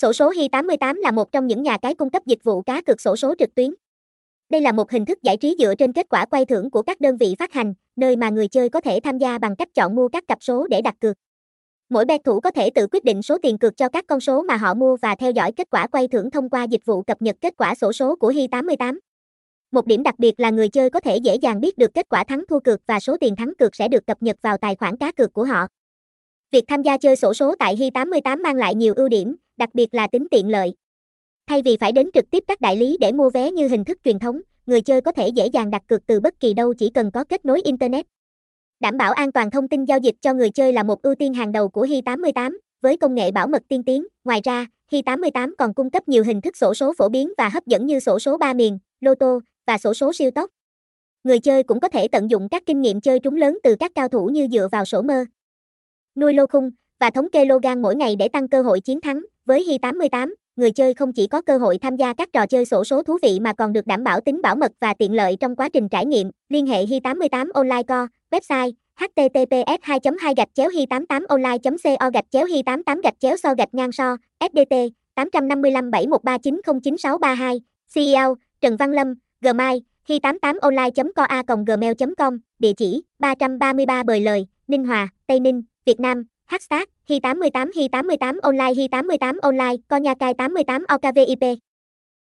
Sổ số Hi88 là một trong những nhà cái cung cấp dịch vụ cá cược sổ số trực tuyến. Đây là một hình thức giải trí dựa trên kết quả quay thưởng của các đơn vị phát hành, nơi mà người chơi có thể tham gia bằng cách chọn mua các cặp số để đặt cược. Mỗi bet thủ có thể tự quyết định số tiền cược cho các con số mà họ mua và theo dõi kết quả quay thưởng thông qua dịch vụ cập nhật kết quả sổ số của Hi88. Một điểm đặc biệt là người chơi có thể dễ dàng biết được kết quả thắng thua cược và số tiền thắng cược sẽ được cập nhật vào tài khoản cá cược của họ. Việc tham gia chơi sổ số tại Hi88 mang lại nhiều ưu điểm, đặc biệt là tính tiện lợi. Thay vì phải đến trực tiếp các đại lý để mua vé như hình thức truyền thống, người chơi có thể dễ dàng đặt cược từ bất kỳ đâu chỉ cần có kết nối internet. Đảm bảo an toàn thông tin giao dịch cho người chơi là một ưu tiên hàng đầu của Hi88, với công nghệ bảo mật tiên tiến. Ngoài ra, Hi88 còn cung cấp nhiều hình thức sổ số phổ biến và hấp dẫn như sổ số ba miền, lô tô và sổ số siêu tốc. Người chơi cũng có thể tận dụng các kinh nghiệm chơi trúng lớn từ các cao thủ như dựa vào sổ mơ, nuôi lô khung và thống kê lô gan mỗi ngày để tăng cơ hội chiến thắng. Với Hi88, người chơi không chỉ có cơ hội tham gia các trò chơi sổ số thú vị mà còn được đảm bảo tính bảo mật và tiện lợi trong quá trình trải nghiệm. Liên hệ Hi88 Online Co, website https 2 2 gạch chéo hi 88 online co gạch chéo hi 88 gạch chéo so gạch ngang so sdt 855 71390962 ceo trần văn lâm gmail hi 88 online co a gmail com. Địa chỉ 333 bời lời ninh hòa tây ninh việt nam. Hashtag hi 88 hi 88 online hi 88 online Konya Kai 88 okvip